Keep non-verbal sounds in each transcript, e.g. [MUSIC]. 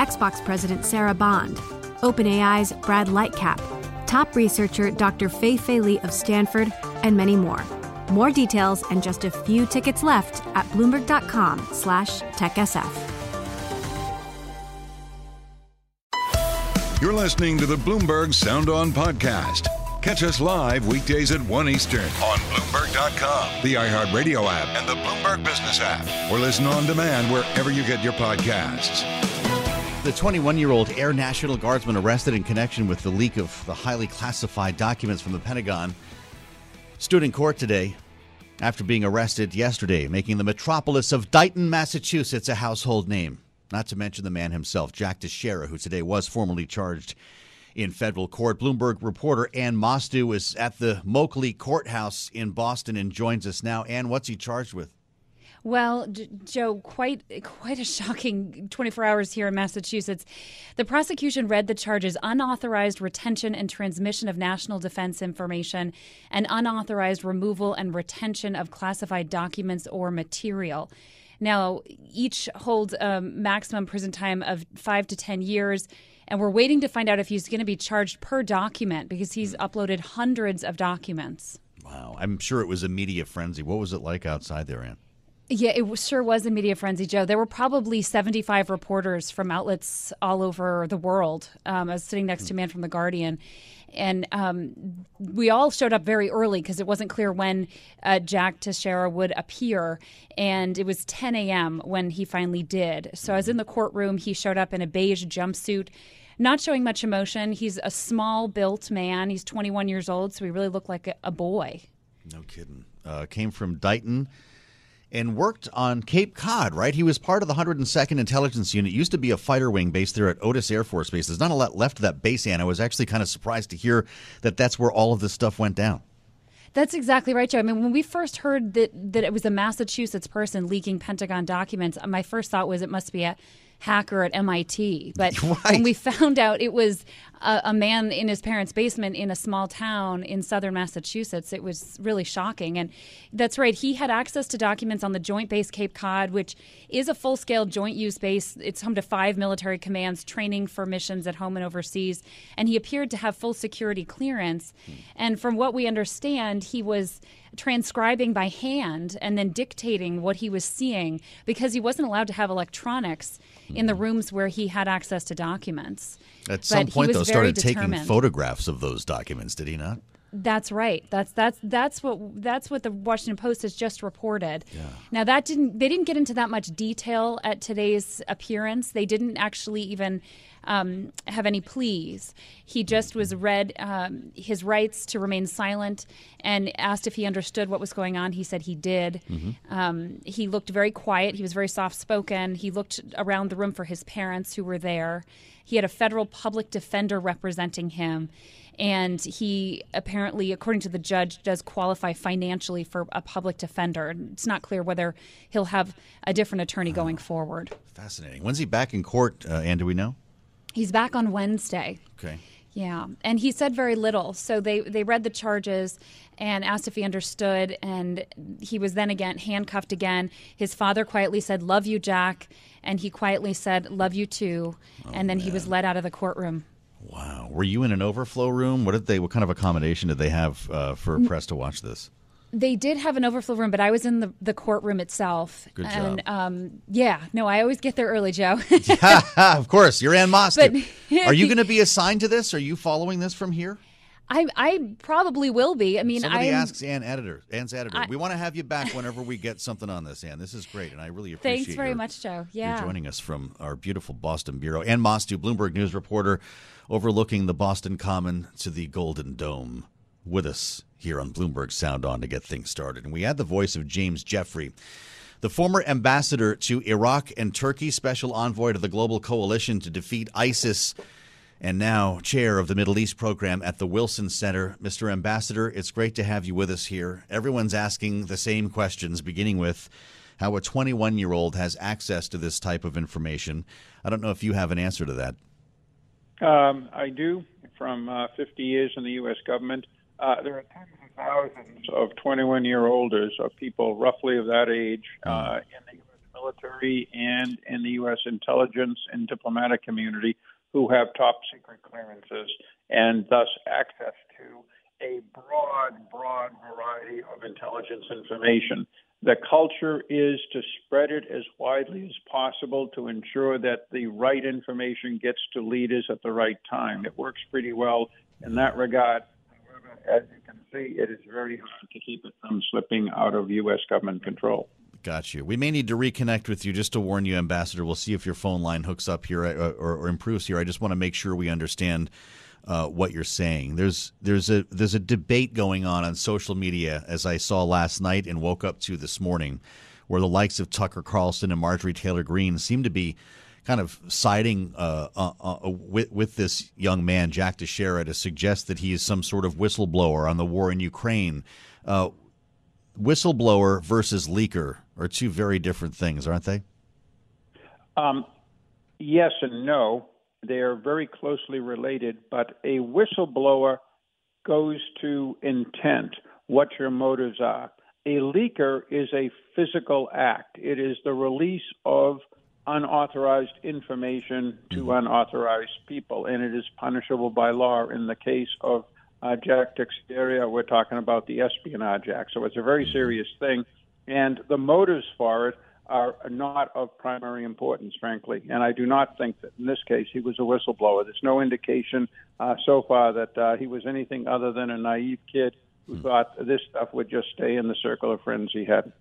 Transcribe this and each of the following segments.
Xbox President Sarah Bond, OpenAI's Brad Lightcap, top researcher Dr. Fei Fei Li of Stanford, and many more. More details and just a few tickets left at bloomberg.com slash techsf. You're listening to the Bloomberg Sound On podcast. Catch us live weekdays at 1 Eastern on Bloomberg.com, the iHeartRadio app, and the Bloomberg Business app, or listen on demand wherever you get your podcasts. The 21 year old Air National Guardsman arrested in connection with the leak of the highly classified documents from the Pentagon stood in court today after being arrested yesterday, making the metropolis of Dighton, Massachusetts a household name. Not to mention the man himself, Jack Teixeira, who today was formally charged in federal court. Bloomberg reporter Anne Mostue is at the Moakley Courthouse in Boston and joins us now. Anne, what's he charged with? Well, J- Joe, quite quite a shocking 24 hours here in Massachusetts. The prosecution read the charges unauthorized retention and transmission of national defense information and unauthorized removal and retention of classified documents or material. Now, each holds a maximum prison time of 5 to 10 years and we're waiting to find out if he's going to be charged per document because he's hmm. uploaded hundreds of documents. Wow, I'm sure it was a media frenzy. What was it like outside there, Anne? Yeah, it sure was a media frenzy, Joe. There were probably 75 reporters from outlets all over the world. Um, I was sitting next to a man from The Guardian, and um, we all showed up very early because it wasn't clear when uh, Jack Teixeira would appear. And it was 10 a.m. when he finally did. So I was in the courtroom. He showed up in a beige jumpsuit not showing much emotion. He's a small built man. He's 21 years old, so he really looked like a, boy. No kidding. Uh, came from Dighton and worked on Cape Cod, right? He was part of the 102nd Intelligence Unit. Used to be a fighter wing based there at Otis Air Force Base. There's not a lot left of that base, and I was actually kind of surprised to hear that that's where all of this stuff went down. That's exactly right, Joe. I mean, when we first heard that that it was a Massachusetts person leaking Pentagon documents, my first thought was it must be a hacker at MIT. But [LAUGHS] right. when we found out it was a, a, man in his parents' basement in a small town in southern Massachusetts, it was really shocking. And that's right, he had access to documents on the Joint Base Cape Cod, which is a full scale joint use base. It's home to five military commands training for missions at home and overseas. And he appeared to have full security clearance. Hmm. And from what we understand, he was transcribing by hand and then dictating what he was seeing because he wasn't allowed to have electronics in the rooms where he had access to documents. At some point, though, started taking photographs of those documents. Did he not? That's right. That's that's that's what that's what the Washington Post has just reported. Yeah. Now that didn't they didn't get into that much detail at today's appearance. They didn't actually even um, have any pleas. He just was read um, his rights to remain silent and asked if he understood what was going on. He said he did. Mm-hmm. Um, he looked very quiet. He was very soft spoken. He looked around the room for his parents who were there. He had a federal public defender representing him and he apparently, according to the judge, does qualify financially for a public defender. It's not clear whether he'll have a different attorney going forward. Fascinating. When's he back in court, uh, Anne? Do we know? He's back on Wednesday. Okay. Yeah, and he said very little. So they they read the charges and asked if he understood, and he was then again handcuffed again. His father quietly said, "Love you, Jack," and he quietly said, "Love you too," oh, and then man. he was led out of the courtroom. Wow, were you in an overflow room? What did they? What kind of accommodation did they have uh, for press to watch this? They did have an overflow room, but I was in the, the courtroom itself. Good and, job. Um, yeah, no, I always get there early, Joe. [LAUGHS] yeah, of course. You're Anne Mostue. [LAUGHS] Are you going to be [LAUGHS] assigned to this? Are you following this from here? I, I probably will be. I mean, somebody I'm, asks Ann editor, Anne's editor. I, we want to have you back whenever we get something on this, Anne. This is great, and I really appreciate. It. Thanks very your, much, Joe. Yeah, you're joining us from our beautiful Boston bureau. Anne Mostue, Bloomberg News reporter, overlooking the Boston Common to the Golden Dome, with us here on Bloomberg Sound On to get things started. And we had the voice of James Jeffrey. The former ambassador to Iraq and Turkey, special envoy to the global coalition to defeat ISIS, and now chair of the Middle East program at the Wilson Center. Mr. Ambassador, it's great to have you with us here. Everyone's asking the same questions, beginning with how a 21 year old has access to this type of information. I don't know if you have an answer to that. Um, I do. From uh, 50 years in the U.S. government, uh, there are tens of thousands of 21 year olders, of people roughly of that age, uh, in the U.S. military and in the U.S. intelligence and diplomatic community who have top secret clearances and thus access to a broad, broad variety of intelligence information. The culture is to spread it as widely as possible to ensure that the right information gets to leaders at the right time. It works pretty well in that regard. As you can see, it is very hard to keep it from slipping out of U.S. government control. Got you. We may need to reconnect with you just to warn you, Ambassador. We'll see if your phone line hooks up here uh, or, or improves here. I just want to make sure we understand uh, what you're saying. There's there's a there's a debate going on on social media, as I saw last night and woke up to this morning, where the likes of Tucker Carlson and Marjorie Taylor Greene seem to be kind of siding uh, uh, uh with, with this young man, Jack Teixeira, to suggest that he is some sort of whistleblower on the war in Ukraine. Uh, whistleblower versus leaker are two very different things, aren't they? Um, yes and no. They are very closely related, but a whistleblower goes to intent, what your motives are. A leaker is a physical act, it is the release of unauthorized information to mm-hmm. unauthorized people, and it is punishable by law in the case of uh, Jack Teixeira, we're talking about the Espionage Act. So it's a very serious thing. And the motives for it are not of primary importance, frankly. And I do not think that in this case he was a whistleblower. There's no indication uh, so far that uh, he was anything other than a naive kid who hmm. thought this stuff would just stay in the circle of friends he had.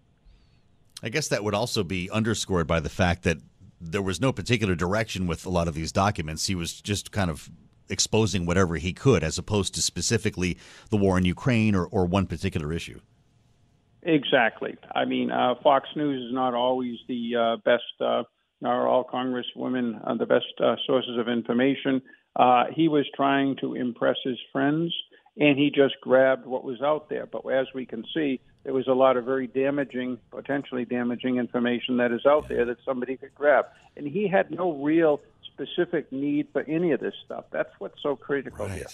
I guess that would also be underscored by the fact that there was no particular direction with a lot of these documents. He was just kind of exposing whatever he could, as opposed to specifically the war in Ukraine or, or one particular issue. Exactly. I mean, uh, Fox News is not always the uh, best, uh, nor all congresswomen the best uh, sources of information. Uh, he was trying to impress his friends, and he just grabbed what was out there. But as we can see, there was a lot of very damaging, potentially damaging information that is out there that somebody could grab. And he had no real specific need for any of this stuff. That's what's so critical right. here.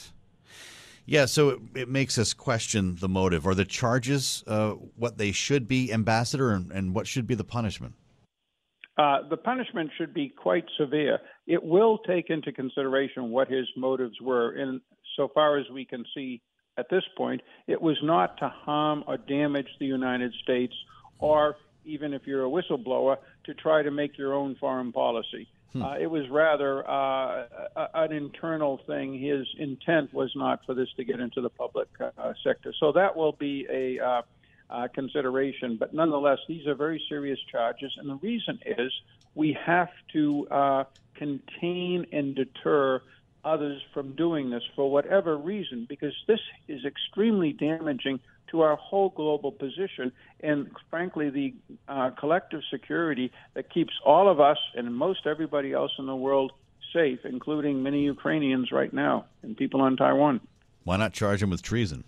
Yeah, so it, it, makes us question the motive. Are the charges uh, what they should be, Ambassador, and, and what should be the punishment? Uh, the punishment should be quite severe. It will take into consideration what his motives were. And so far as we can see at this point, it was not to harm or damage the United States, or even if you're a whistleblower, to try to make your own foreign policy. Hmm. Uh, it was rather uh, an internal thing. His intent was not for this to get into the public uh, sector. So that will be a uh, uh, consideration. But nonetheless, these are very serious charges. And the reason is we have to uh, contain and deter others from doing this for whatever reason, because this is extremely damaging to our whole global position and, frankly, the uh, collective security that keeps all of us and most everybody else in the world safe, including many Ukrainians right now and people on Taiwan. Why not charge him with treason?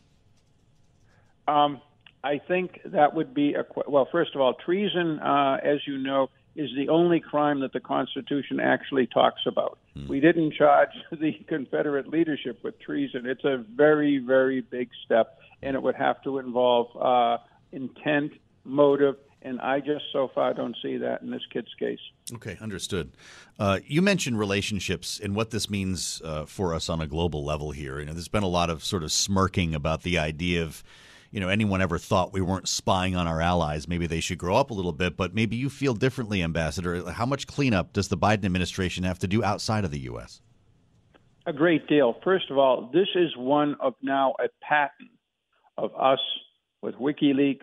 Um, I think that would be a well. First of all, treason, uh, as you know, is the only crime that the Constitution actually talks about. Hmm. We didn't charge [LAUGHS] the Confederate leadership with treason. It's a very, very big step, and it would have to involve uh, intent, motive, and I just so far don't see that in this kid's case. Okay, understood. Uh, you mentioned relationships and what this means uh, for us on a global level here. You know, there's been a lot of sort of smirking about the idea of you know anyone ever thought we weren't spying on our allies. Maybe they should grow up a little bit, but maybe you feel differently, Ambassador. How much cleanup does the Biden administration have to do outside of the U.S.? A great deal. First of all, this is one of now a pattern of us with WikiLeaks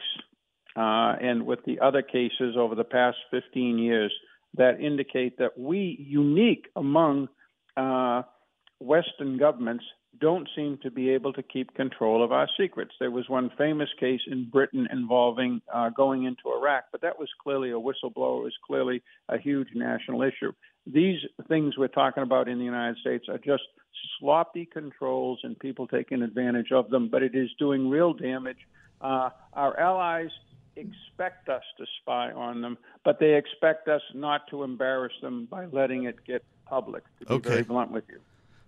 uh, and with the other cases over the past 15 years that indicate that we, unique among uh, Western governments, don't seem to be able to keep control of our secrets. There was one famous case in Britain involving uh, going into Iraq, but that was clearly a whistleblower. It was clearly a huge national issue. These things we're talking about in the United States are just sloppy controls and people taking advantage of them, but it is doing real damage. Uh, our allies expect us to spy on them, but they expect us not to embarrass them by letting it get public. To be okay. very blunt with you.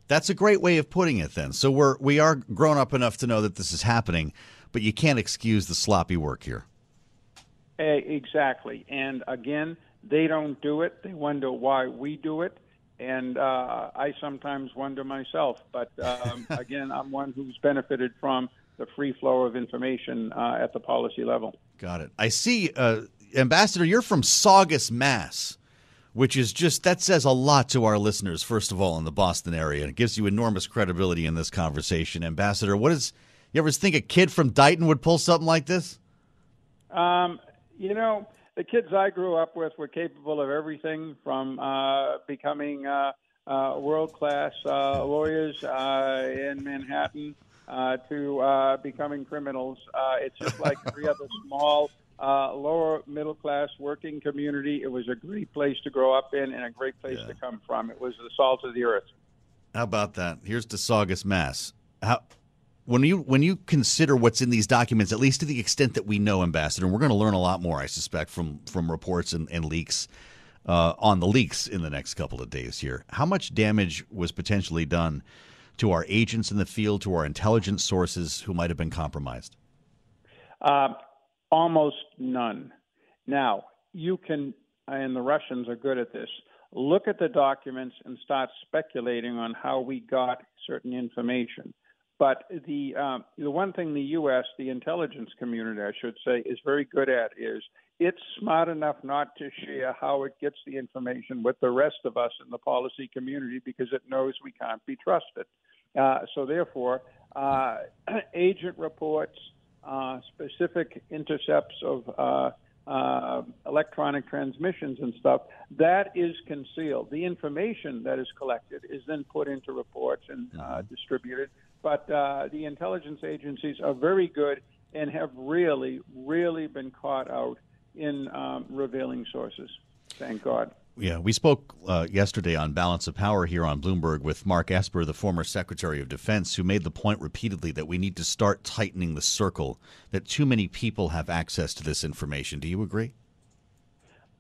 That's a great way of putting it. Then, so we're we are grown up enough to know that this is happening, but you can't excuse the sloppy work here. Exactly, and again, they don't do it. They wonder why we do it, and uh, I sometimes wonder myself. But um, [LAUGHS] again, I'm one who's benefited from the free flow of information uh, at the policy level. Got it. I see, uh, Ambassador. You're from Saugus, Mass which is just that says a lot to our listeners first of all in the boston area it gives you enormous credibility in this conversation. Ambassador what is you ever think a kid from dighton would pull something like this? Um, you know the kids i grew up with were capable of everything from uh, becoming uh, uh, world class uh, lawyers uh, in manhattan uh, to becoming criminals. It's just like every other [LAUGHS] small uh, lower middle class working community. It was a great place to grow up in and a great place yeah. to come from. It was the salt of the earth. How about that? Here's to Saugus, Mass. How, when you when you consider what's in these documents, at least to the extent that we know, Ambassador, and we're going to learn a lot more, I suspect, from from reports and, and leaks uh, on the leaks in the next couple of days here. How much damage was potentially done to our agents in the field, to our intelligence sources who might have been compromised? Uh, Almost none. Now, you can, and the Russians are good at this, look at the documents and start speculating on how we got certain information. But the uh, the one thing the U.S. the intelligence community, I should say, is very good at is it's smart enough not to share how it gets the information with the rest of us in the policy community because it knows we can't be trusted. Uh, so therefore, uh, [CLEARS THROAT] agent reports, uh, specific intercepts of uh, uh, electronic transmissions and stuff, that is concealed. The information that is collected is then put into reports and uh, mm-hmm. distributed. But uh, the intelligence agencies are very good and have really, really been caught out in um, revealing sources. Thank God. Yeah, we spoke uh, yesterday on Balance of Power here on Bloomberg with Mark Esper, the former Secretary of Defense, who made the point repeatedly that we need to start tightening the circle, that too many people have access to this information. Do you agree?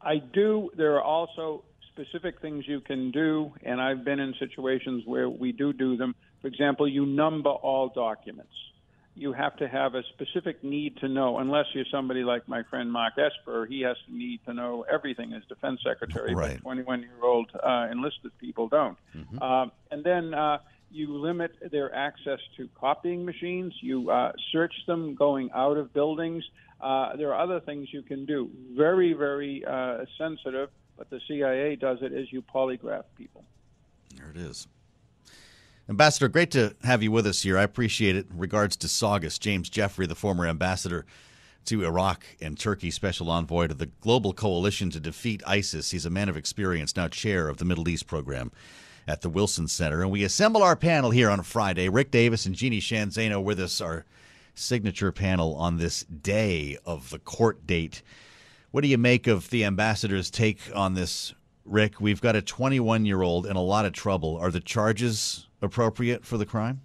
I do. There are also specific things you can do, and I've been in situations where we do do them. For example, you number all documents you have to have a specific need to know, unless you're somebody like my friend Mark Esper. He has to need to know everything as defense secretary, right. but 21 year old uh, enlisted people don't. Mm-hmm. Uh, and then uh, you limit their access to copying machines, you uh, search them going out of buildings. Uh, there are other things you can do. Very, very uh, sensitive, but the CIA does it as you polygraph people. There it is. Ambassador, great to have you with us here. I appreciate it. In regards to Saugus, James Jeffrey, the former ambassador to Iraq and Turkey, special envoy to the global coalition to defeat ISIS. He's a man of experience, now chair of the Middle East program at the Wilson Center. And we assemble our panel here on Friday. Rick Davis and Jeannie Sheehan Zaino with us, our signature panel on this day of the court date. What do you make of the ambassador's take on this, Rick? We've got a 21 year old in a lot of trouble. Are the charges appropriate for the crime?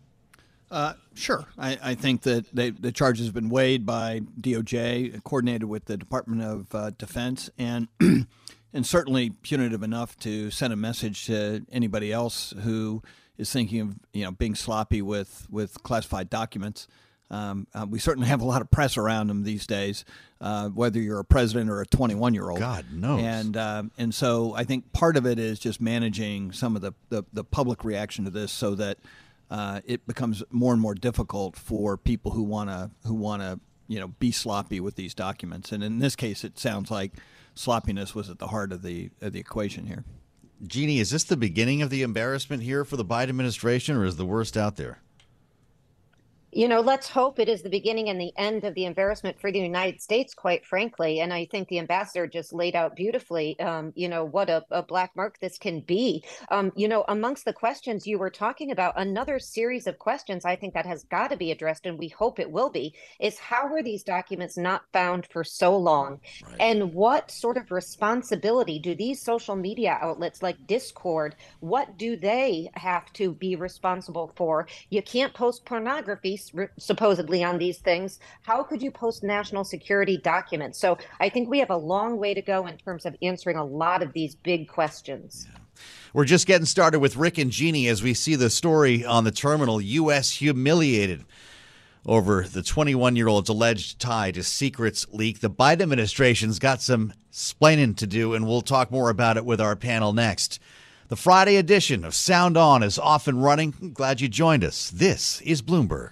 Uh, sure. I, I, think that they, the charges have been weighed by DOJ, coordinated with the Department of uh, Defense, and [CLEARS THROAT] and certainly punitive enough to send a message to anybody else who is thinking of you know being sloppy with with classified documents. Um, uh, we certainly have a lot of press around them these days, uh, whether you're a president or a 21 year old. God knows. And uh, and so I think part of it is just managing some of the, the, the public reaction to this, so that uh, it becomes more and more difficult for people who want to who want to you know be sloppy with these documents. And in this case, it sounds like sloppiness was at the heart of the of the equation here. Jeannie, is this the beginning of the embarrassment here for the Biden administration, or is the worst out there? You know, let's hope it is the beginning and the end of the embarrassment for the United States, quite frankly. And I think the ambassador just laid out beautifully, um, you know, what a, a, black mark this can be. Um, you know, amongst the questions you were talking about, another series of questions I think that has got to be addressed, and we hope it will be, is how were these documents not found for so long? Right. And what sort of responsibility do these social media outlets like Discord, what do they have to be responsible for? You can't post pornography supposedly on these things, how could you post national security documents? So I think we have a long way to go in terms of answering a lot of these big questions. Yeah. We're just getting started with Rick and Jeannie as we see the story on the terminal. U.S. humiliated over the 21 year old's alleged tie to secrets leak. The Biden administration's got some splaining to do, and we'll talk more about it with our panel next. The Friday edition of Sound On is off and running. Glad you joined us. This is Bloomberg.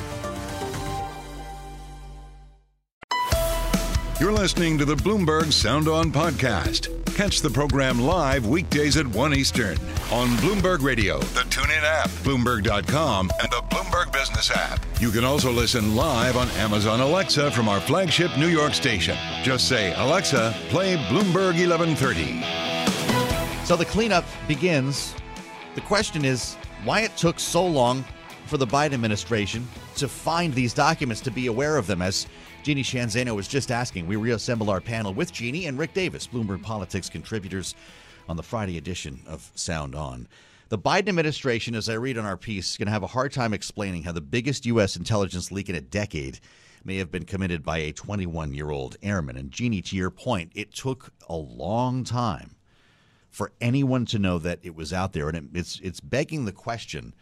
You're listening to the Bloomberg Sound On podcast. Catch the program live weekdays at 1 Eastern on Bloomberg Radio, the TuneIn app, Bloomberg.com, and the Bloomberg Business app. You can also listen live on Amazon Alexa from our flagship New York station. Just say, Alexa, play Bloomberg 1130. So the cleanup begins. The question is why it took so long for the Biden administration to find these documents, to be aware of them, as Jeannie Sheehan Zaino was just asking. We reassemble our panel with Jeannie and Rick Davis, Bloomberg Politics contributors, on the Friday edition of Sound On. The Biden administration, as I read on our piece, is going to have a hard time explaining how the biggest U.S. intelligence leak in a decade may have been committed by a 21 year old airman. And Jeannie, to your point, it took a long time for anyone to know that it was out there. And it, it's, it's begging the question,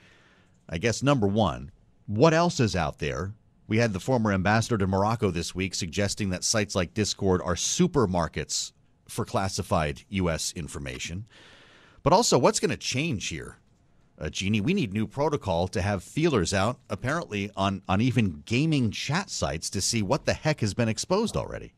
I guess, number one, what else is out there we had the former ambassador to Morocco this week suggesting that sites like Discord are supermarkets for classified U.S. information. But also, what's going to change here? Uh, Jeannie, we need new protocol to have feelers out, apparently on, on even gaming chat sites to see what the heck has been exposed already.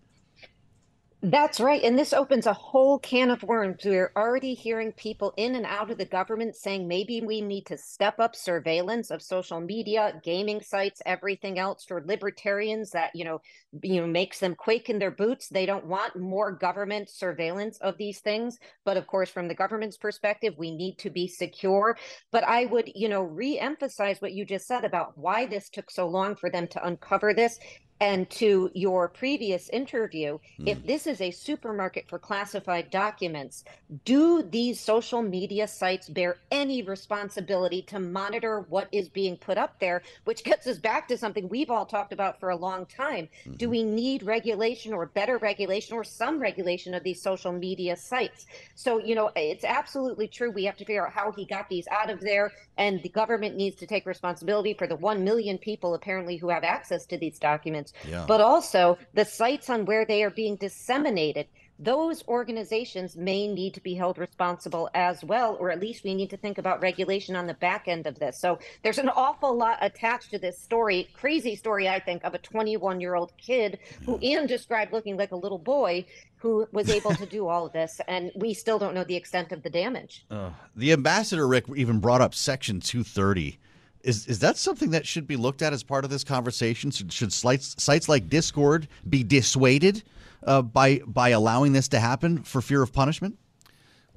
That's right. And this opens a whole can of worms. We're already hearing people in and out of the government saying maybe we need to step up surveillance of social media, gaming sites, everything else for libertarians that, you know, you know, makes them quake in their boots. They don't want more government surveillance of these things. But of course, from the government's perspective, we need to be secure. But I would, you know, re-emphasize what you just said about why this took so long for them to uncover this and to your previous interview, mm. if this is a supermarket for classified documents, do these social media sites bear any responsibility to monitor what is being put up there? Which gets us back to something we've all talked about for a long time. Mm-hmm. Do we need regulation or better regulation or some regulation of these social media sites? So, you know, it's absolutely true. We have to figure out how he got these out of there, and the government needs to take responsibility for the 1 million people apparently who have access to these documents yeah. but also the sites on where they are being disseminated. Those organizations may need to be held responsible as well, or at least we need to think about regulation on the back end of this. So there's an awful lot attached to this story, crazy story, I think, of a 21 year old kid who Anne described looking like a little boy who was able to do all of this, and we still don't know the extent of the damage. Uh, the ambassador, Rick, even brought up Section 230 is is that something that should be looked at as part of this conversation? Should, should sites, sites like Discord be dissuaded uh, by by allowing this to happen for fear of punishment?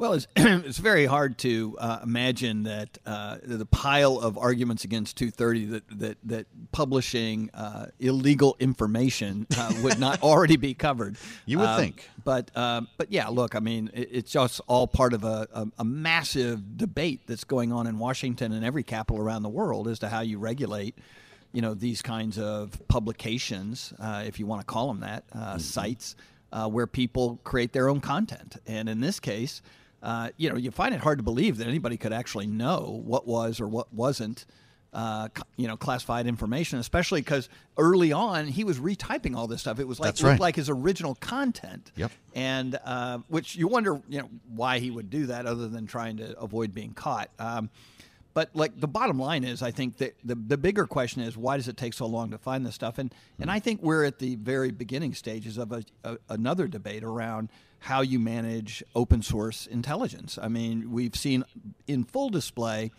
Well, it's, [CLEARS THROAT] it's very hard to uh, imagine that uh, the pile of arguments against 230 that that, that publishing uh, illegal information uh, would not [LAUGHS] already be covered. You would um, think, but um, but yeah, look, I mean, it, it's just all part of a, a, a, massive debate that's going on in Washington and every capital around the world as to how you regulate you know these kinds of publications, uh, if you want to call them that, uh, mm-hmm. sites uh, where people create their own content. And in this case, uh, you know, you find it hard to believe that anybody could actually know what was or what wasn't. Uh, you know, classified information, especially because early on he was retyping all this stuff. It was like right. like his original content. Yep. And uh, which you wonder, you know, why he would do that other than trying to avoid being caught. Um, but like the bottom line is, I think that the the bigger question is why does it take so long to find this stuff? And and I think we're at the very beginning stages of a, a, another debate around how you manage open source intelligence. I mean, we've seen in full display.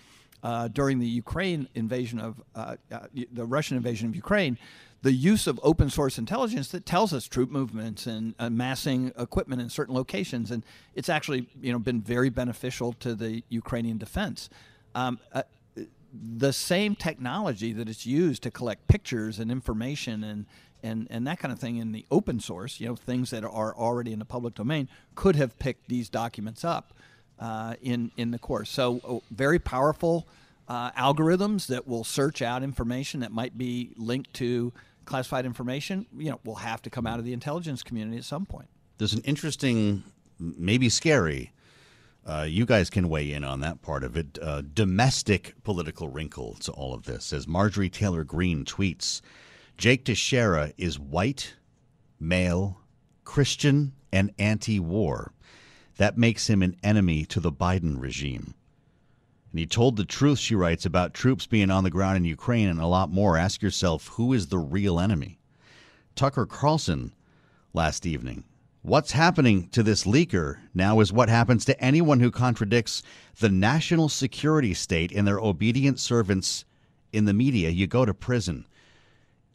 Uh, during the Ukraine invasion of uh, uh, the Russian invasion of Ukraine, the use of open source intelligence that tells us troop movements and amassing equipment in certain locations, and it's actually you know been very beneficial to the Ukrainian defense um, uh, the same technology that is used to collect pictures and information and and, and that kind of thing in the open source, you know, things that are already in the public domain, could have picked these documents up uh, in in the course. So uh, very powerful uh, algorithms that will search out information that might be linked to classified information. You know, will have to come out of the intelligence community at some point. There's an interesting, maybe scary, uh, you guys can weigh in on that part of it. Uh, domestic political wrinkle to all of this. As Marjorie Taylor Greene tweets, Jake Teixeira is white, male, Christian, and anti war. That makes him an enemy to the Biden regime. And he told the truth, she writes, about troops being on the ground in Ukraine and a lot more. Ask yourself, who is the real enemy? Tucker Carlson last evening What's happening to this leaker now is what happens to anyone who contradicts the national security state and their obedient servants in the media. You go to prison.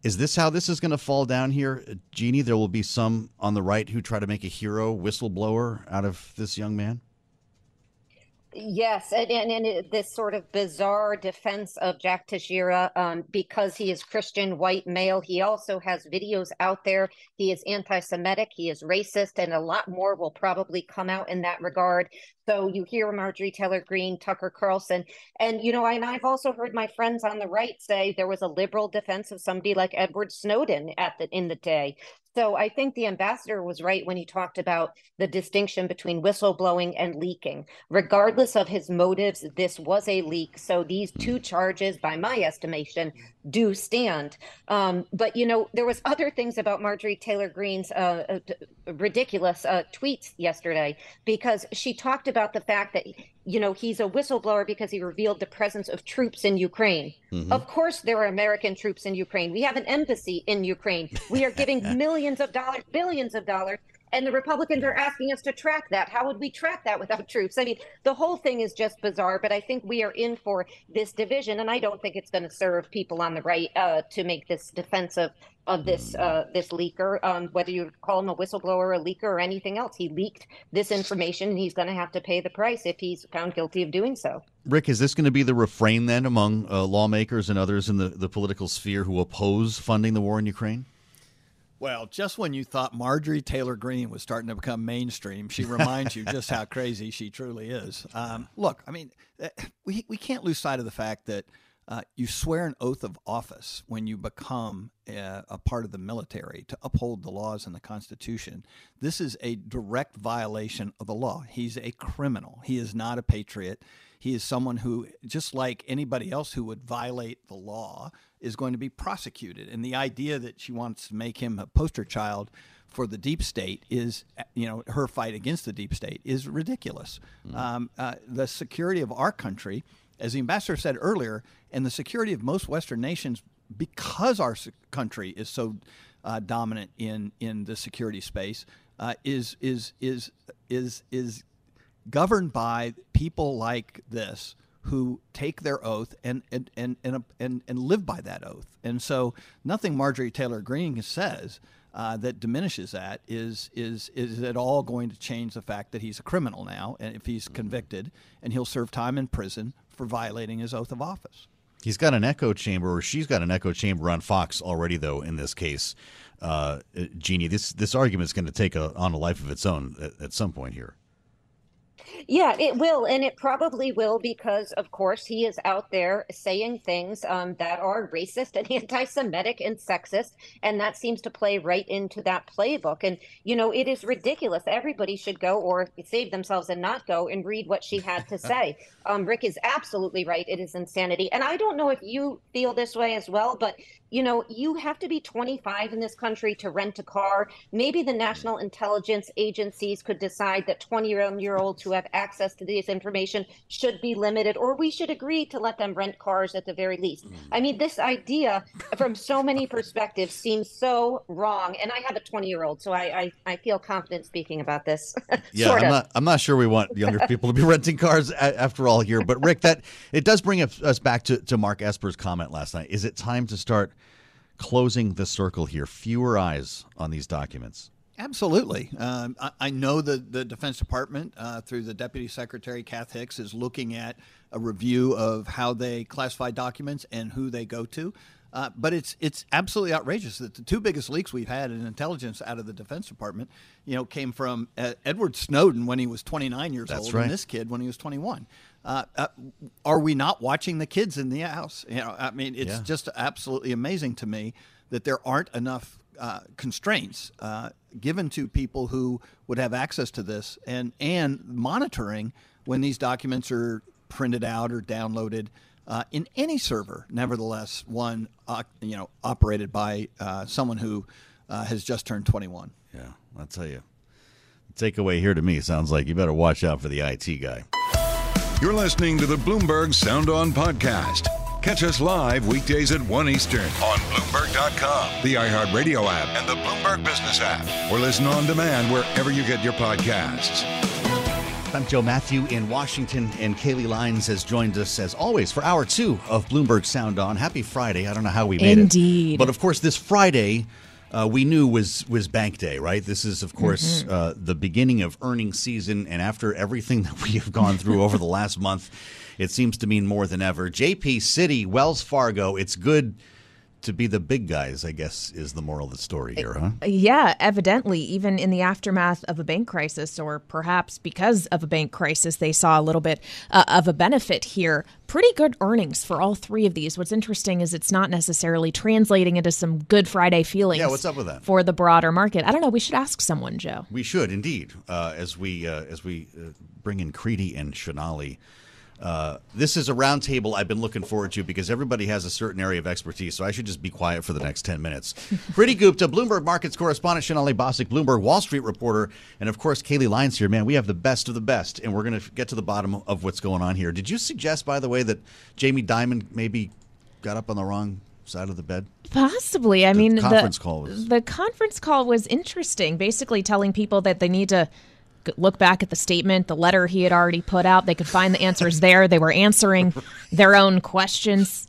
Is this how this is going to fall down here, Jeannie? There will be some on the right who try to make a hero whistleblower out of this young man? Yes, and, and, and, this sort of bizarre defense of Jack Teixeira um, because he is Christian, white male. He also has videos out there. He is anti Semitic, he is racist, and a lot more will probably come out in that regard. So you hear Marjorie Taylor Greene, Tucker Carlson, and you know, and I've also heard my friends on the right say there was a liberal defense of somebody like Edward Snowden at the in the day. So I think the ambassador was right when he talked about the distinction between whistleblowing and leaking. Regardless of his motives, this was a leak. So these two charges, by my estimation, do stand. Um, but you know, there was other things about Marjorie Taylor Greene's uh, uh, ridiculous uh, tweets yesterday because she talked about the fact that you know he's a whistleblower because he revealed the presence of troops in Ukraine. Mm-hmm. Of course, there are American troops in Ukraine. We have an embassy in Ukraine. We are giving [LAUGHS] millions of dollars, billions of dollars and the Republicans are asking us to track that. How would we track that without troops? I mean, the whole thing is just bizarre, but I think we are in for this division, and I don't think it's going to serve people on the right uh, to make this defensive of this uh, this leaker. Um, whether you call him a whistleblower, a leaker, or anything else, he leaked this information, and he's going to have to pay the price if he's found guilty of doing so. Rick, is this going to be the refrain then among uh, lawmakers and others in the, the political sphere who oppose funding the war in Ukraine? Well, just when you thought Marjorie Taylor Greene was starting to become mainstream, she reminds you just how [LAUGHS] crazy she truly is. Um, look, I mean, eh, we, we can't lose sight of the fact that uh, you swear an oath of office when you become a, a, part of the military to uphold the laws and the Constitution. This is a direct violation of the law. He's a criminal. He is not a patriot. He is someone who, just like anybody else who would violate the law, is going to be prosecuted. And the idea that she wants to make him a poster child for the deep state is, you know, her fight against the deep state is ridiculous. Mm. Um, uh, the security of our country, as the ambassador said earlier, and the security of most Western nations, because our country is so uh, dominant in in the security space, uh, is is is is is governed by people like this who take their oath and and, and, and, and, and live by that oath. And so nothing Marjorie Taylor Greene says uh, that diminishes that is is is at all going to change the fact that he's a criminal now, and if he's convicted, and he'll serve time in prison for violating his oath of office. He's got an echo chamber, or she's got an echo chamber on Fox already, though. In this case, uh, Jeannie, this this argument is going to take a, on a life of its own at, at some point here. Yeah, it will. And it probably will because, of course, he is out there saying things um, that are racist and [LAUGHS] anti Semitic and sexist. And that seems to play right into that playbook. And, you know, it is ridiculous. Everybody should go or save themselves and not go and read what she had to say. [LAUGHS] um, Rick is absolutely right. It is insanity. And I don't know if you feel this way as well, but you know, you have to be 25 in this country to rent a car. Maybe the national intelligence agencies could decide that 20 year olds who have access to this information should be limited, or we should agree to let them rent cars at the very least. Mm. I mean, this idea from so many perspectives seems so wrong. And I have a 20 year old, so I, I, I, feel confident speaking about this. [LAUGHS] yeah, I'm not, I'm not sure we want younger [LAUGHS] people to be renting cars after all here. But Rick, that it does bring us back to, to Mark Esper's comment last night. Is it time to start? closing the circle here? Fewer eyes on these documents. Absolutely. Um, I, I, know the, the Defense Department, uh, through the Deputy Secretary Kath Hicks, is looking at a review of how they classify documents and who they go to. Uh, but it's it's absolutely outrageous that the two biggest leaks we've had in intelligence out of the Defense Department, you know, came from uh, Edward Snowden when he was 29 years That's old, right. and this kid when he was 21 uh, uh, are we not watching the kids in the house? You know, I mean, it's yeah. just absolutely amazing to me that there aren't enough uh, constraints uh, given to people who would have access to this and and monitoring when these documents are printed out or downloaded uh, in any server. Nevertheless, one uh, you know operated by someone who has just turned 21. Yeah, I'll tell you. The takeaway here to me sounds like you better watch out for the IT guy. You're listening to the Bloomberg Sound On podcast. Catch us live weekdays at 1 Eastern on Bloomberg.com, the iHeartRadio app, and the Bloomberg Business app, or listen on demand wherever you get your podcasts. I'm Joe Mathieu in Washington, and Kailey Leinz has joined us as always for hour two of Bloomberg Sound On. Happy Friday. I don't know how we made Indeed. it. Indeed. But of course, this Friday, uh, we knew was was bank day, right? This is, of course, mm-hmm. uh, the beginning of earnings season, and after everything [LAUGHS] that we have gone through over the last month, it seems to mean more than ever. JP Citi, Wells Fargo, it's good to be the big guys, I guess, is the moral of the story here, huh? Yeah, evidently, even in the aftermath of a bank crisis, or perhaps because of a bank crisis, they saw a little bit uh, of a benefit here. Pretty good earnings for all three of these. What's interesting is it's not necessarily translating into some Good Friday feelings. Yeah, what's up with that for the broader market? I don't know. We should ask someone, Joe. We should indeed, uh, as we uh, as we uh, bring in Kriti and Sonali uh, this is a roundtable I've been looking forward to because everybody has a certain area of expertise, so I should just be quiet for the next 10 minutes. [LAUGHS] Kriti Gupta, Bloomberg Markets correspondent, Sonali Basak, Bloomberg Wall Street reporter, and of course, Kailey Leinz here. Man, we have the best of the best, and we're going to get to the bottom of what's going on here. Did you suggest, by the way, that Jamie Dimon maybe got up on the wrong side of the bed? Possibly. I the mean, conference the, call was... the conference call was interesting, basically telling people that they need to look back at the statement, the letter he had already put out. They could find the answers there. They were answering their own questions.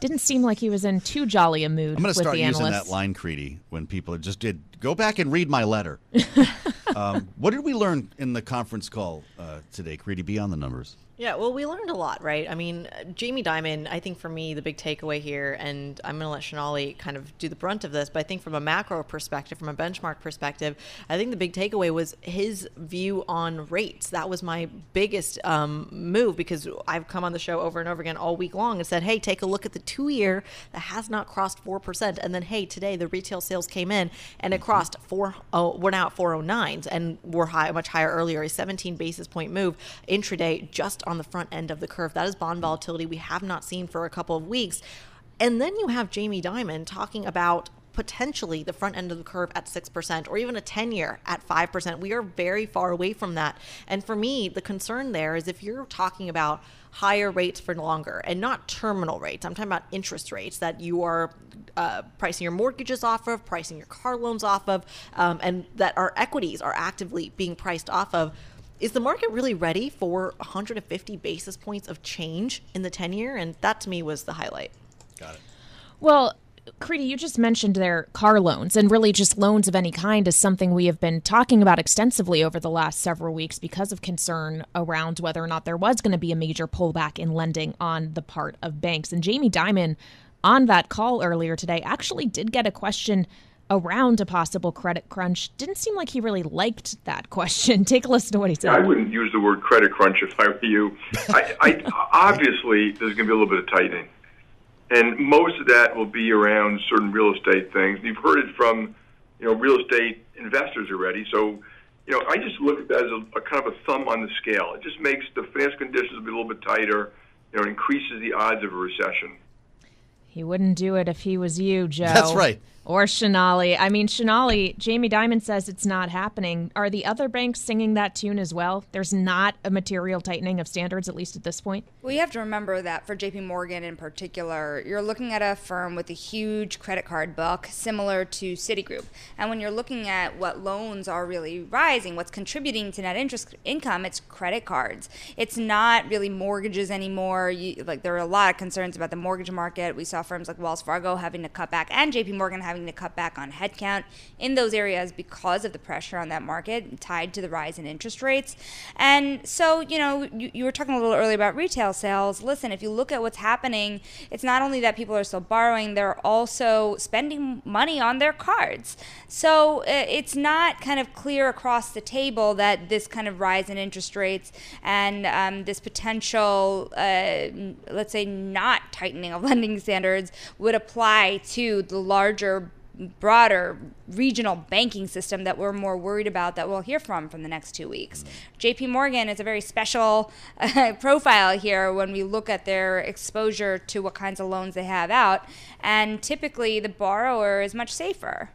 Didn't seem like he was in too jolly a mood. I'm going to start using that line, Kriti, when people just did go back and read my letter. [LAUGHS] um, what did we learn in the conference call uh, today, Kriti, beyond the numbers? Yeah, well, we learned a lot, right? I mean, Jamie Dimon, I think for me, the big takeaway here, and I'm going to let Sonali kind of do the brunt of this, but I think from a macro perspective, from a benchmark perspective, I think the big takeaway was his view on rates. That was my biggest um, move because I've come on the show over and over again all week long and said, hey, take a look at the two year that has not crossed 4%. And then, hey, today the retail sales came in and it crossed four, oh, we're now at 409s and we're high, much higher earlier, a 17 basis point move intraday just on the front end of the curve. That is bond volatility we have not seen for a couple of weeks. And then you have Jamie Dimon talking about potentially the front end of the curve at 6% or even a 10 year at 5%. We are very far away from that. And for me, the concern there is if you're talking about higher rates for longer and not terminal rates, I'm talking about interest rates that you are uh, pricing your mortgages off of, pricing your car loans off of, um, and that our equities are actively being priced off of is the market really ready for 150 basis points of change in the 10 year? And that to me was the highlight. Got it. Well, Kriti, you just mentioned their car loans, and really just loans of any kind is something we have been talking about extensively over the last several weeks because of concern around whether or not there was going to be a major pullback in lending on the part of banks. And Jamie Dimon on that call earlier today actually did get a question around a possible credit crunch. Didn't seem like he really liked that question. [LAUGHS] Take a listen to what he said. Yeah, I wouldn't use the word credit crunch if I were you. I, I, obviously, there's going to be a little bit of tightening. And most of that will be around certain real estate things. You've heard it from, you know, real estate investors already. So, you know, I just look at that as a, a kind of a thumb on the scale. It just makes the financial conditions be a little bit tighter. You know, increases the odds of a recession. He wouldn't do it if he was you, Joe. That's right. Or Sonali. I mean, Sonali, Jamie Dimon says it's not happening. Are the other banks singing that tune as well? There's not a material tightening of standards, at least at this point? Well, you have to remember that for JP Morgan in particular, you're looking at a firm with a huge credit card book similar to Citigroup. And when you're looking at what loans are really rising, what's contributing to net interest income, it's credit cards. It's not really mortgages anymore. You, like there are a lot of concerns about the mortgage market. We saw firms like Wells Fargo having to cut back and JP Morgan having having to cut back on headcount in those areas because of the pressure on that market tied to the rise in interest rates. And so, you know, you, you were talking a little earlier about retail sales. Listen, if you look at what's happening, it's not only that people are still borrowing, they're also spending money on their cards. So uh, it's not kind of clear across the table that this kind of rise in interest rates and um, this potential, uh, let's say, not tightening of [LAUGHS] lending standards would apply to the larger broader regional banking system that we're more worried about that we'll hear from from the next two weeks. JP Morgan is a very special uh, [LAUGHS] profile here when we look at their exposure to what kinds of loans they have out. And typically the borrower is much safer.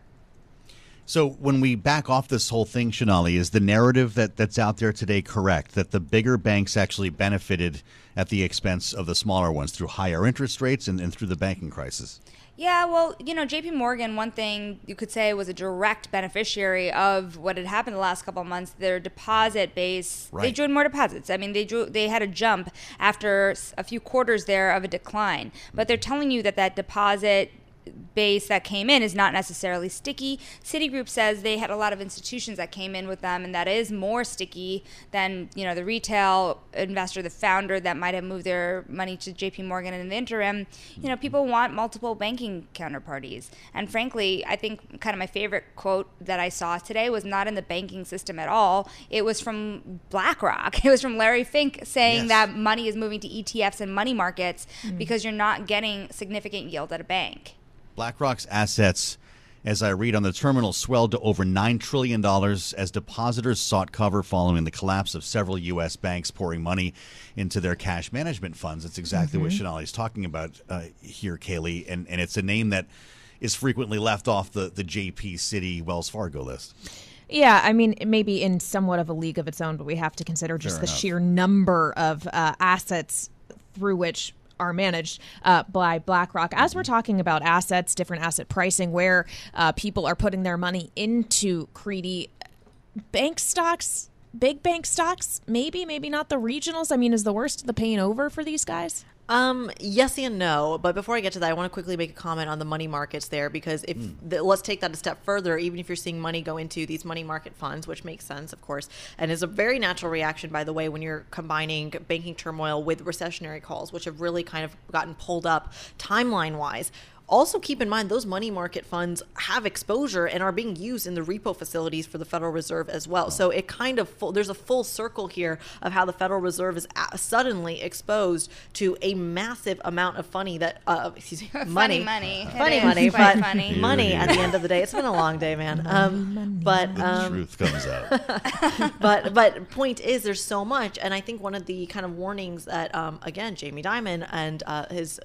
So when we back off this whole thing, Sonali, is the narrative that, that's out there today correct? That the bigger banks actually benefited at the expense of the smaller ones through higher interest rates and, and through the banking crisis? Yeah, well, you know, JP Morgan, one thing you could say was a direct beneficiary of what had happened the last couple of months. Their deposit base, right. they drew in more deposits. I mean, they drew, they had a jump after a few quarters there of a decline. But they're mm-hmm. telling you that that deposit base that came in is not necessarily sticky. Citigroup says they had a lot of institutions that came in with them, and that is more sticky than you know the retail investor, the founder that might have moved their money to J.P. Morgan in the interim. You know, people want multiple banking counterparties, and frankly, I think kind of my favorite quote that I saw today was not in the banking system at all. It was from BlackRock. [LAUGHS] It was from Larry Fink saying yes. that money is moving to ETFs and money markets mm-hmm. because you're not getting significant yield at a bank. BlackRock's assets, as I read on the terminal, swelled to over $9 trillion as depositors sought cover following the collapse of several U.S. banks pouring money into their cash management funds. That's exactly mm-hmm. what is talking about uh, here, Kailey. And, and it's a name that is frequently left off the, the JP Citi Wells Fargo list. Yeah, I mean, it maybe in somewhat of a league of its own, but we have to consider just Fair the enough. sheer number of uh, assets through which are managed uh, by BlackRock. As we're talking about assets, different asset pricing, where uh, people are putting their money into Kriti, bank stocks, big bank stocks, maybe, maybe not the regionals. I mean, is the worst of the pain over for these guys? Um, yes and no. But before I get to that, I want to quickly make a comment on the money markets there because if mm. the, let's take that a step further, even if you're seeing money go into these money market funds, which makes sense, of course, and is a very natural reaction, by the way, when you're combining banking turmoil with recessionary calls, which have really kind of gotten pulled up timeline wise also, keep in mind those money market funds have exposure and are being used in the repo facilities for the Federal Reserve as well. So it kind of full, there's a full circle here of how the Federal Reserve is suddenly exposed to a massive amount of funny that uh, excuse me, [LAUGHS] money, money, funny money, but funny. [LAUGHS] money at the end of the day. It's been a long day, man. Um, but um, truth comes out. [LAUGHS] but but point is, there's so much, and I think one of the kind of warnings that um, again Jamie Dimon and uh, his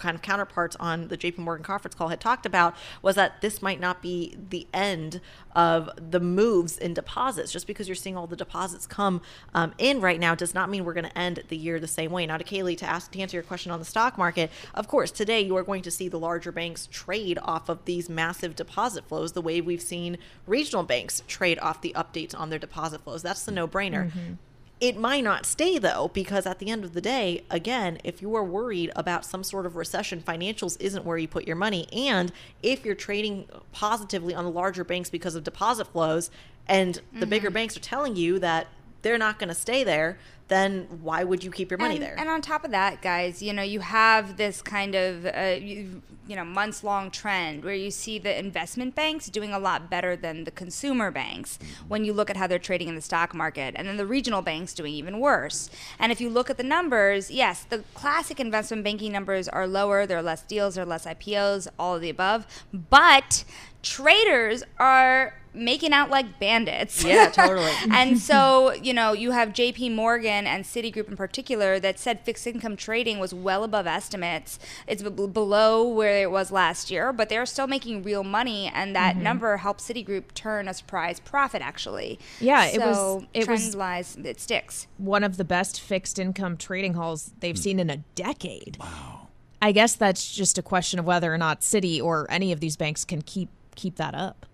kind of counterparts on the JP Morgan conference call had talked about was that this might not be the end of the moves in deposits. Just because you're seeing all the deposits come um, in right now does not mean we're going to end the year the same way. Now, to Kailey, to ask to answer your question on the stock market, of course, today you are going to see the larger banks trade off of these massive deposit flows the way we've seen regional banks trade off the updates on their deposit flows. That's the no brainer. Mm-hmm. It might not stay though, because at the end of the day, again, if you are worried about some sort of recession, financials isn't where you put your money. And if you're trading positively on the larger banks because of deposit flows, and the mm-hmm. bigger banks are telling you that they're not going to stay there, then why would you keep your money and, there? And on top of that, guys, you know, you have this kind of, uh, you, you know, months long trend where you see the investment banks doing a lot better than the consumer banks when you look at how they're trading in the stock market, and then the regional banks doing even worse. And if you look at the numbers, yes, the classic investment banking numbers are lower, there are less deals, there are less IPOs, all of the above, but traders are making out like bandits. Yeah, [LAUGHS] totally. and so, you know, you have JP Morgan and Citigroup in particular that said fixed income trading was well above estimates. It's b- below where it was last year, but they're still making real money and that Mhm. number helped Citigroup turn a surprise profit actually. Yeah, it was- it trend was- lies it sticks. One of the best fixed income trading halls they've seen in a decade. Wow. I guess that's just a question of whether or not Citi or any of these banks can keep keep that up.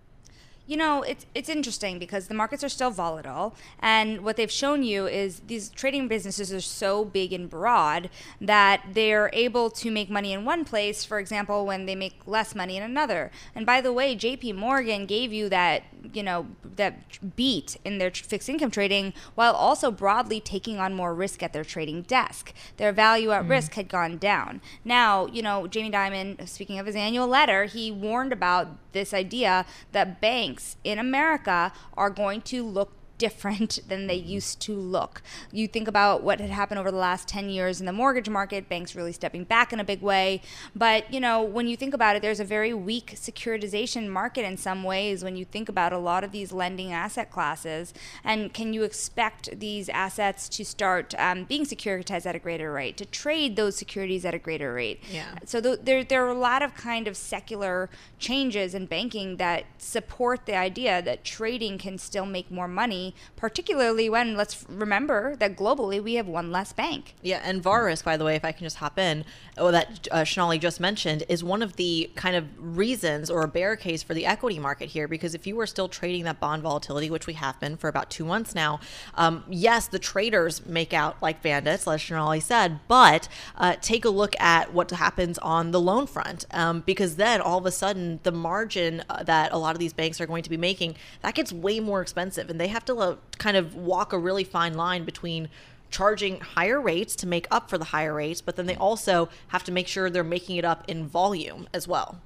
You know, it's it's interesting because the markets are still volatile, and what they've shown you is these trading businesses are so big and broad that they're able to make money in one place, for example, when they make less money in another. And by the way, J.P. Morgan gave you that you know that beat in their fixed income trading, while also broadly taking on more risk at their trading desk. Their value at Mm. risk had gone down. Now, you know, Jamie Dimon, speaking of his annual letter, he warned about this idea that banks in America are going to look different [LAUGHS] than they used to look. You think about what had happened over the last 10 years in the mortgage market, banks really stepping back in a big way. But, you know, when you think about it, there's a very weak securitization market in some ways when you think about a lot of these lending asset classes. And can you expect these assets to start um, being securitized at a greater rate, to trade those securities at a greater rate? Yeah. So th- there, there are a lot of kind of secular changes in banking that support the idea that trading can still make more money, particularly when let's remember that globally we have one less bank. Yeah, and VAR risk, by the way, if I can just hop in, oh, that uh, Sonali just mentioned, is one of the kind of reasons or a bear case for the equity market here. Because if you were still trading that bond volatility, which we have been for about two months now, um, yes, the traders make out like bandits, as Sonali said, but uh, take a look at what happens on the loan front. Um, because then all of a sudden, the margin uh, that a lot of these banks are going to be making, that gets way more expensive. And they have to uh, kind of walk a really fine line between charging higher rates to make up for the higher rates, but then they also have to make sure they're making it up in volume as well.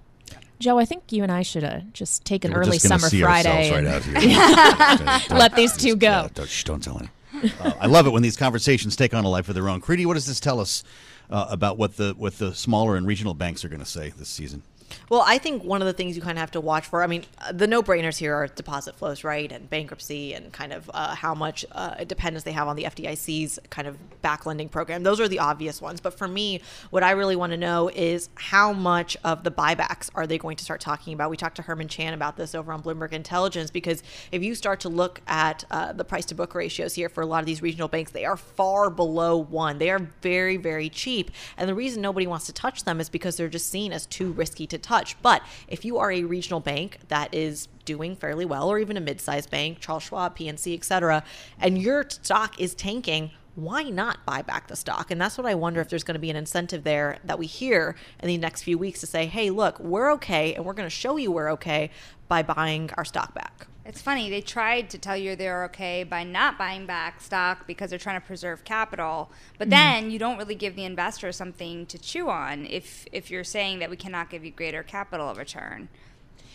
Joe, I think you and I should uh, just take an We're early just summer see Friday. ourselves and- right out here. [LAUGHS] Let these two go. Uh, don't, shh, don't tell anyone. Uh, I love it when these conversations take on a life of their own. Kriti, what does this tell us uh, about what the what the smaller and regional banks are going to say this season? Well, I think one of the things you kind of have to watch for, I mean, uh, the no brainers here are deposit flows, right? And bankruptcy and kind of uh, how much uh, dependence they have on the FDIC's kind of back lending program. Those are the obvious ones. But for me, what I really want to know is how much of the buybacks are they going to start talking about? We talked to Herman Chan about this over on Bloomberg Intelligence because if you start to look at uh, the price to book ratios here for a lot of these regional banks, they are far below one. They are very, very cheap. And the reason nobody wants to touch them is because they're just seen as too risky to touch. But if you are a regional bank that is doing fairly well, or even a mid-sized bank, Charles Schwab, PNC, et cetera, and your stock is tanking, why not buy back the stock? And that's what I wonder if there's going to be an incentive there that we hear in the next few weeks to say, hey, look, we're okay, and we're going to show you we're okay by buying our stock back. It's funny, they tried to tell you they're okay by not buying back stock because they're trying to preserve capital. But Mhm. then you don't really give the investor something to chew on if if you're saying that we cannot give you greater capital return.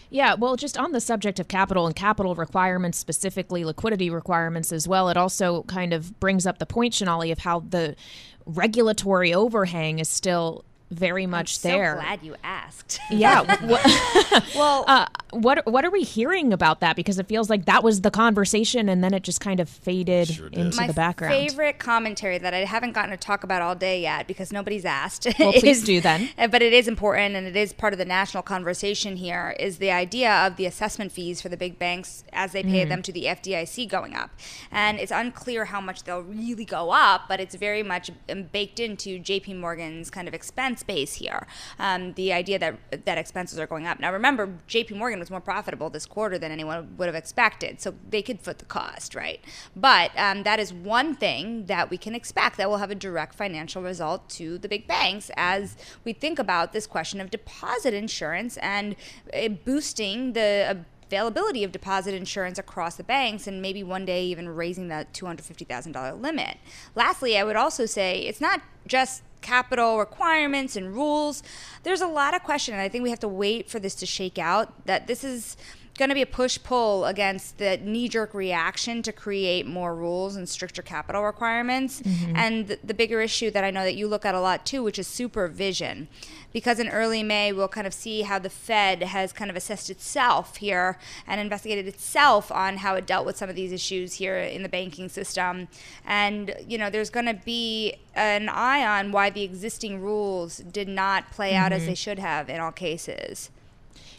Yeah, well, just on the subject of capital and capital requirements, specifically liquidity requirements as well, it also kind of brings up the point, Sonali, of how the regulatory overhang is still very much I'm there. So glad you asked. [LAUGHS] Yeah. [LAUGHS] [LAUGHS] Well, uh, what what are we hearing about that? Because it feels like that was the conversation, and then it just kind of faded into My the background. My favorite commentary that I haven't gotten to talk about all day yet because nobody's asked. Well, please is- do then. But it is important and it is part of the national conversation here is the idea of the assessment fees for the big banks as they pay Mhm. them to the FDIC going up. And it's unclear how much they'll really go up, but it's very much um, baked into JP Morgan's kind of expense base here. Um, the idea that that expenses are going up. Now remember, JP Morgan was more profitable this quarter than anyone would have expected, so they could foot the cost, right? But um, that is one thing that we can expect that will have a direct financial result to the big banks as we think about this question of deposit insurance and uh, boosting the availability of deposit insurance across the banks and maybe one day even raising that $250,000 limit. Lastly, I would also say it's not just capital requirements and rules. There's a lot of question, and I think we have to wait for this to shake out. That this is going to be a push pull against the knee jerk reaction to create more rules and stricter capital requirements. Mm-hmm. And the, the bigger issue that I know that you look at a lot too, which is supervision. Because in early May, we'll kind of see how the Fed has kind of assessed itself here and investigated itself on how it dealt with some of these issues here in the banking system. And, you know, there's going to be an eye on why the existing rules did not play mm-hmm. out as mm-hmm. they should have in all cases.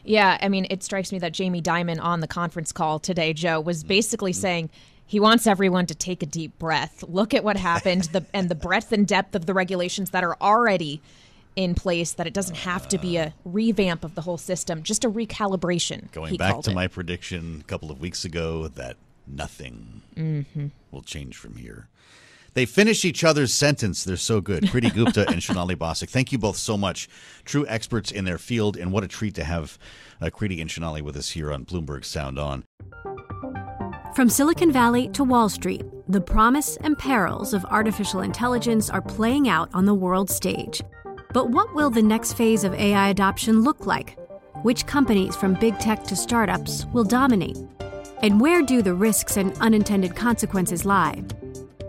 Yeah, I mean, it strikes me that Jamie Dimon on the conference call today, Joe, was basically mm-hmm. saying he wants everyone to take a deep breath, look at what happened, the, [LAUGHS] and the breadth and depth of the regulations that are already in place. That it doesn't have to be a revamp of the whole system, just a recalibration. Going back to it. my prediction a couple of weeks ago that nothing mm-hmm. will change from here. They finish each other's sentence. They're so good. Kriti Gupta and Sonali Basak. Thank you both so much. True experts in their field, and what a treat to have uh, Kriti and Shonali with us here on Bloomberg Sound On. From Silicon Valley to Wall Street, the promise and perils of artificial intelligence are playing out on the world stage. But what will the next phase of AI adoption look like? Which companies, from big tech to startups, will dominate? And where do the risks and unintended consequences lie?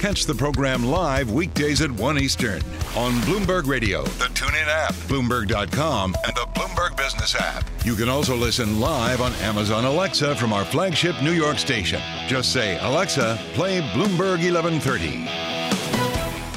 Catch the program live weekdays at 1 Eastern on Bloomberg Radio, the TuneIn app, Bloomberg.com, and the Bloomberg Business app. You can also listen live on Amazon Alexa from our flagship New York station. Just say, Alexa, play Bloomberg 1130.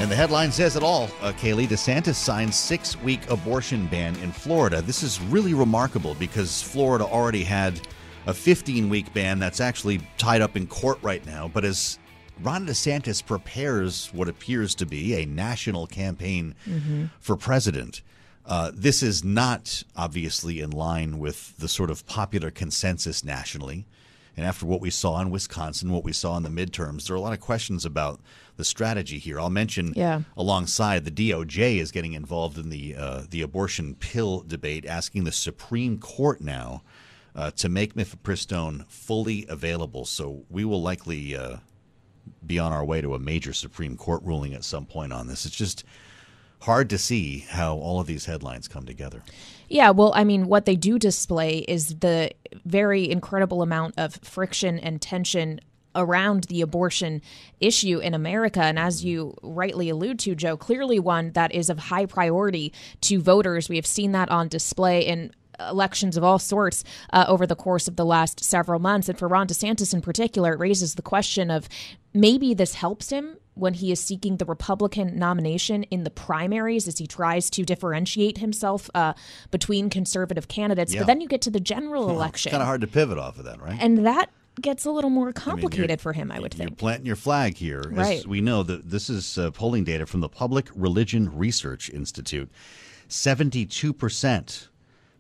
And the headline says it all. Uh, Kailey DeSantis signed six-week abortion ban in Florida. This is really remarkable because Florida already had a 15-week ban that's actually tied up in court right now. But as Ron DeSantis prepares what appears to be a national campaign mm-hmm. for president. Uh, this is not obviously in line with the sort of popular consensus nationally. And after what we saw in Wisconsin, what we saw in the midterms, there are a lot of questions about the strategy here. I'll mention yeah. alongside the DOJ is getting involved in the uh, the abortion pill debate, asking the Supreme Court now uh, to make mifepristone fully available. So we will likely uh, be on our way to a major Supreme Court ruling at some point on this. It's just hard to see how all of these headlines come together. Yeah, well, I mean, what they do display is the very incredible amount of friction and tension around the abortion issue in America. And as you rightly allude to, Joe, clearly one that is of high priority to voters. We have seen that on display in elections of all sorts uh, over the course of the last several months. And for Ron DeSantis in particular, it raises the question of maybe this helps him when he is seeking the Republican nomination in the primaries as he tries to differentiate himself uh, between conservative candidates. Yeah. But then you get to the general well, election. It's kind of hard to pivot off of that, right? And that gets a little more complicated I mean, for him, I would think. You're planting your flag here. Right. we know that this is uh, polling data from the Public Religion Research Institute. 72%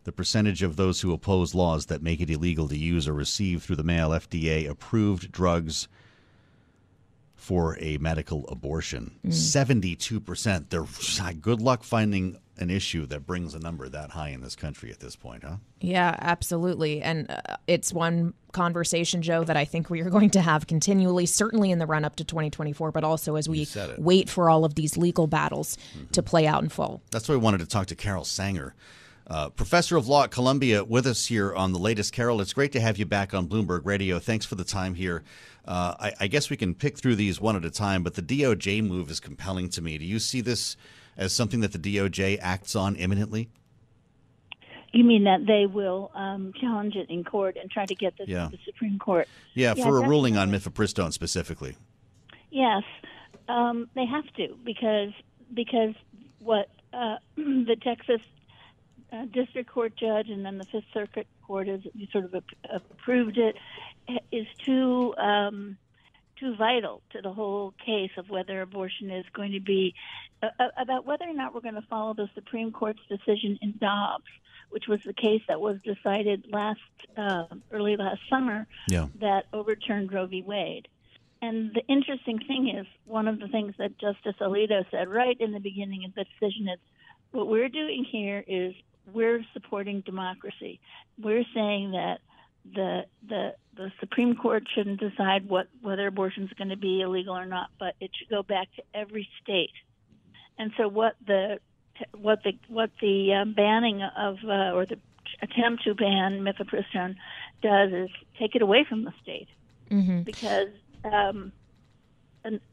the percentage of those who oppose laws that make it illegal to use or receive through the mail FDA approved drugs for a medical abortion. Mm. 72%. They're good luck finding an issue that brings a number that high in this country at this point, huh? Yeah, absolutely. And uh, it's one conversation, Joe, that I think we are going to have continually, certainly in the run up to 2024, but also as we wait for all of these legal battles mm-hmm. to play out in full. That's why we wanted to talk to Carol Sanger uh, professor of law at Columbia with us here on the latest. Carol, it's great to have you back on Bloomberg Radio. Thanks for the time here. Uh, I, I, guess we can pick through these one at a time, but the DOJ move is compelling to me. Do you see this as something that the DOJ acts on imminently? You mean that they will um, challenge it in court and try to get this yeah. to the Supreme Court? Yeah, yeah for a ruling on mifepristone specifically. Yes, um, they have to because because what uh, [CLEARS THROAT] the Texas uh, district court judge and then the Fifth Circuit Court has sort of approved it, is too um, too vital to the whole case of whether abortion is going to be uh, uh about whether or not we're going to follow the Supreme Court's decision in Dobbs, which was the case that was decided last uh, early last summer yeah. that overturned Roe v. Wade. And the interesting thing is, one of the things that Justice Alito said right in the beginning of the decision is, what we're doing here is we're supporting democracy. We're saying that the the the Supreme Court shouldn't decide what whether abortion is going to be illegal or not, but it should go back to every state. And so what the what the what the um, banning of uh, or the attempt to ban mifepristone does is take it away from the state mm-hmm. because um,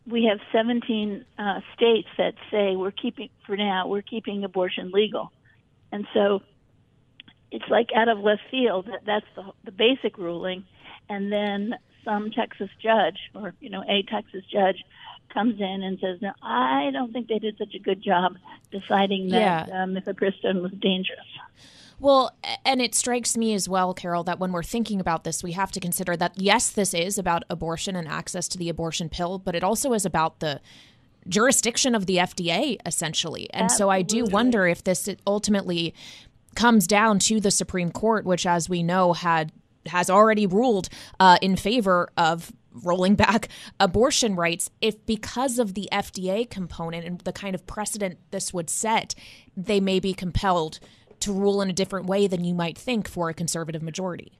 we have 17 uh, states that say we're keeping for now we're keeping abortion legal, and so it's like out of left field that that's the the basic ruling, and then some Texas judge or you know a Texas judge comes in and says, "No, I don't think they did such a good job deciding that yeah. Um, mifepristone was dangerous." Well, and it strikes me as well, Carol, that when we're thinking about this, we have to consider that yes, this is about abortion and access to the abortion pill, but it also is about the jurisdiction of the FDA, essentially. And Absolutely. so I do wonder if this ultimately comes down to the Supreme Court, which, as we know, had has already ruled uh, in favor of rolling [LAUGHS] back abortion rights if because of the FDA component and the kind of precedent this would set, they may be compelled to rule in a different way than you might think for a conservative majority.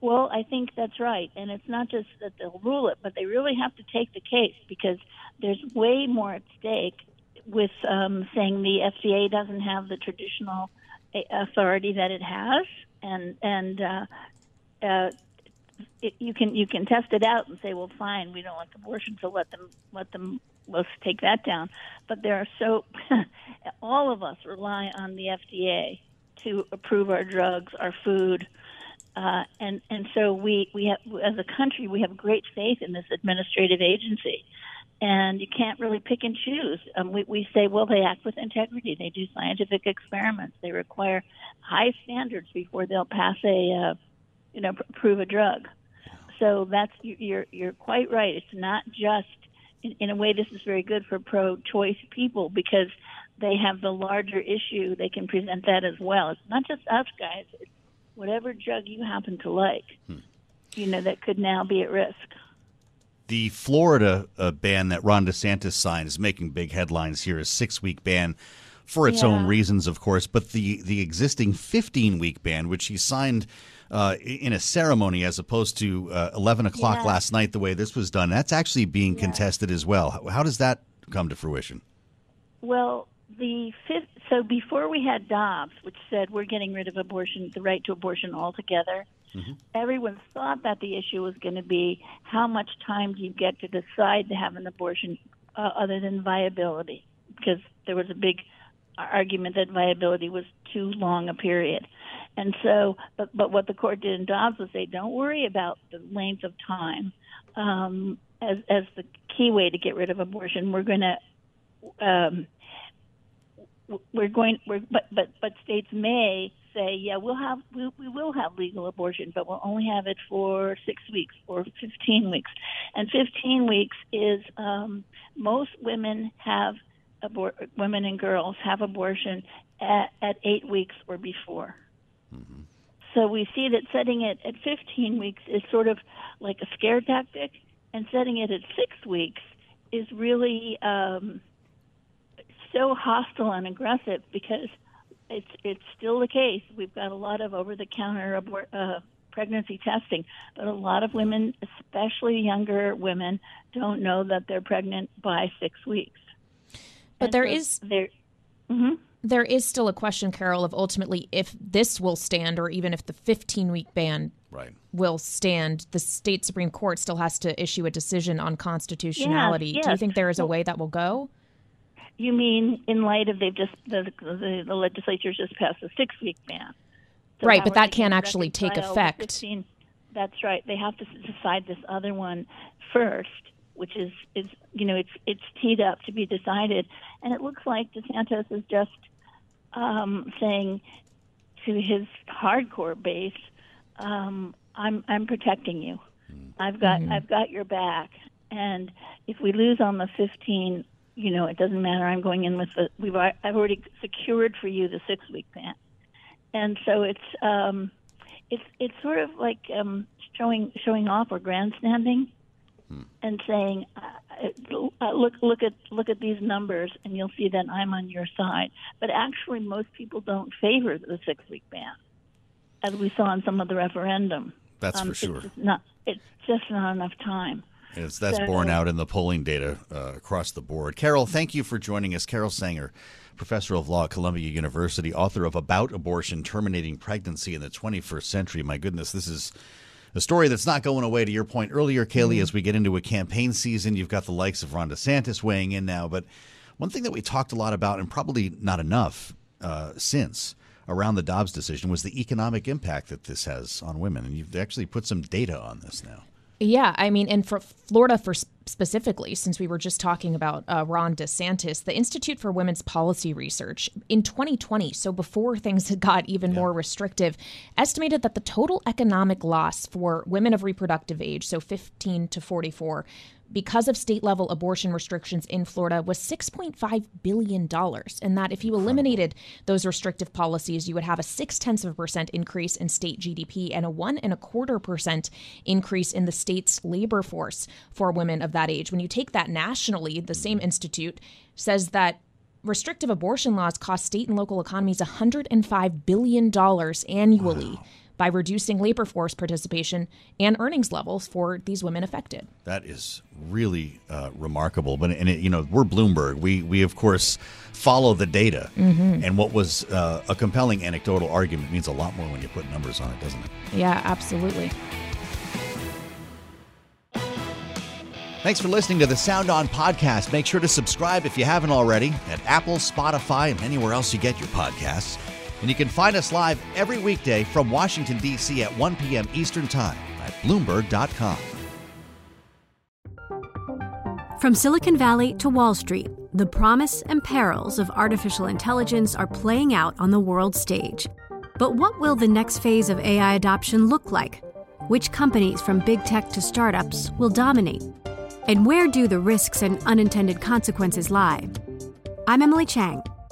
Well, I think that's right. And it's not just that they'll rule it, but they really have to take the case because there's way more at stake with um, saying the FDA doesn't have the traditional uh, authority that it has. And, and, uh, uh, it, you can you can test it out and say, well, fine, we don't like abortion, so let them let them let's take that down. But there are so [LAUGHS] all of us rely on the FDA to approve our drugs, our food, uh, and and so we we have as a country we have great faith in this administrative agency, and you can't really pick and choose. Um, we we say well they act with integrity, they do scientific experiments, they require high standards before they'll pass a uh, you know approve a drug. So that's you're you're quite right. It's not just in, in a way this is very good for pro-choice people because they have the larger issue, they can present that as well. It's not just us guys, it's whatever drug you happen to like, hmm. you know, that could now be at risk. The Florida uh, ban that Ron DeSantis signed is making big headlines here, a six week ban for its yeah. own reasons, of course. But the, the existing 15 week ban, which he signed uh, in a ceremony as opposed to uh, 11 o'clock yeah. last night, the way this was done, that's actually being yeah. contested as well. How, how does that come to fruition? Well, the fifth, so before we had Dobbs, which said we're getting rid of abortion, the right to abortion altogether, mm-hmm. everyone thought that the issue was going to be how much time do you get to decide to have an abortion uh, other than viability, because there was a big argument that viability was too long a period. And so, but, but what the court did in Dobbs was say, don't worry about the length of time um, as, as the key way to get rid of abortion. We're going to um, we're going we're, but but but states may say yeah we'll have we, we will have legal abortion but we'll only have it for six weeks or 15 weeks and 15 weeks is um, most women have abor- women and girls have abortion at, at eight weeks or before mm-hmm. so we see that setting it at 15 weeks is sort of like a scare tactic and setting it at six weeks is really um, so hostile and aggressive because it's it's still the case. We've got a lot of over-the-counter abort, uh, pregnancy testing, but a lot of women, especially younger women, don't know that they're pregnant by six weeks. But and there so is there. Mm-hmm. There is still a question, Carol, of ultimately if this will stand, or even if the 15-week ban right. will stand. The state supreme court still has to issue a decision on constitutionality. Yes, yes. Do you think there is a way that will go? You mean in light of they've just the the, the legislature just passed a six week ban? So right, but that can't actually take effect. 15, that's right. They have to decide this other one first, which is is you know it's it's teed up to be decided, and it looks like DeSantis is just um, saying to his hardcore base, um, I'm I'm protecting you. I've got Mm-hmm. I've got your back. And if we lose on the 15, you know, it doesn't matter. I'm going in with the we've I've already secured for you the six week ban. And so it's um, it's it's sort of like um, showing showing off or grandstanding, and saying, uh, uh, look look at look at these numbers, and you'll see that I'm on your side. But actually, most people don't favor the six week ban, as we saw in some of the referendum. That's Um, for it's sure. just not it's just not enough time. It's, that's So- borne out in the polling data uh, across the board. Carol, thank you for joining us. Carol Sanger, professor of law at Columbia University, author of About Abortion Terminating Pregnancy in the 21st Century. My goodness, this is a story that's not going away. To your point earlier, Kailey, as we get into a campaign season, you've got the likes of Ron DeSantis weighing in now. But one thing that we talked a lot about, and probably not enough uh, since around the Dobbs decision, was the economic impact that this has on women. And you've actually put some data on this now. Yeah, I mean, and for Florida, for specifically, since we were just talking about uh, Ron DeSantis, the Institute for Women's Policy Research in 2020, so before things had [LAUGHS] got even more restrictive, estimated that the total economic loss for women of reproductive age, so 15 to 44, because of state level abortion restrictions in Florida was $6.5 billion. And that if you eliminated those restrictive policies, you would have a six tenths of a percent increase in state GDP and a one and a quarter percent increase in the state's labor force for women of that age. When you take that nationally, the mm-hmm. same institute says that restrictive abortion laws cost state and local economies $105 billion annually. By reducing labor force participation and earnings levels for these women affected. That is really uh, remarkable. But and it, you know, we're Bloomberg. We we of course follow the data. Mhm. And what was uh, a compelling anecdotal argument means a lot more when you put numbers on it, doesn't it? Yeah, absolutely. Thanks for listening to the Sound On podcast. Make sure to subscribe if you haven't already at Apple, Spotify, and anywhere else you get your podcasts. And you can find us live every weekday from Washington, D.C. at 1 p.m. Eastern Time at Bloomberg.com. From Silicon Valley to Wall Street, the promise and perils of artificial intelligence are playing out on the world stage. But what will the next phase of AI adoption look like? Which companies, from big tech to startups, will dominate? And where do the risks and unintended consequences lie? I'm Emily Chang.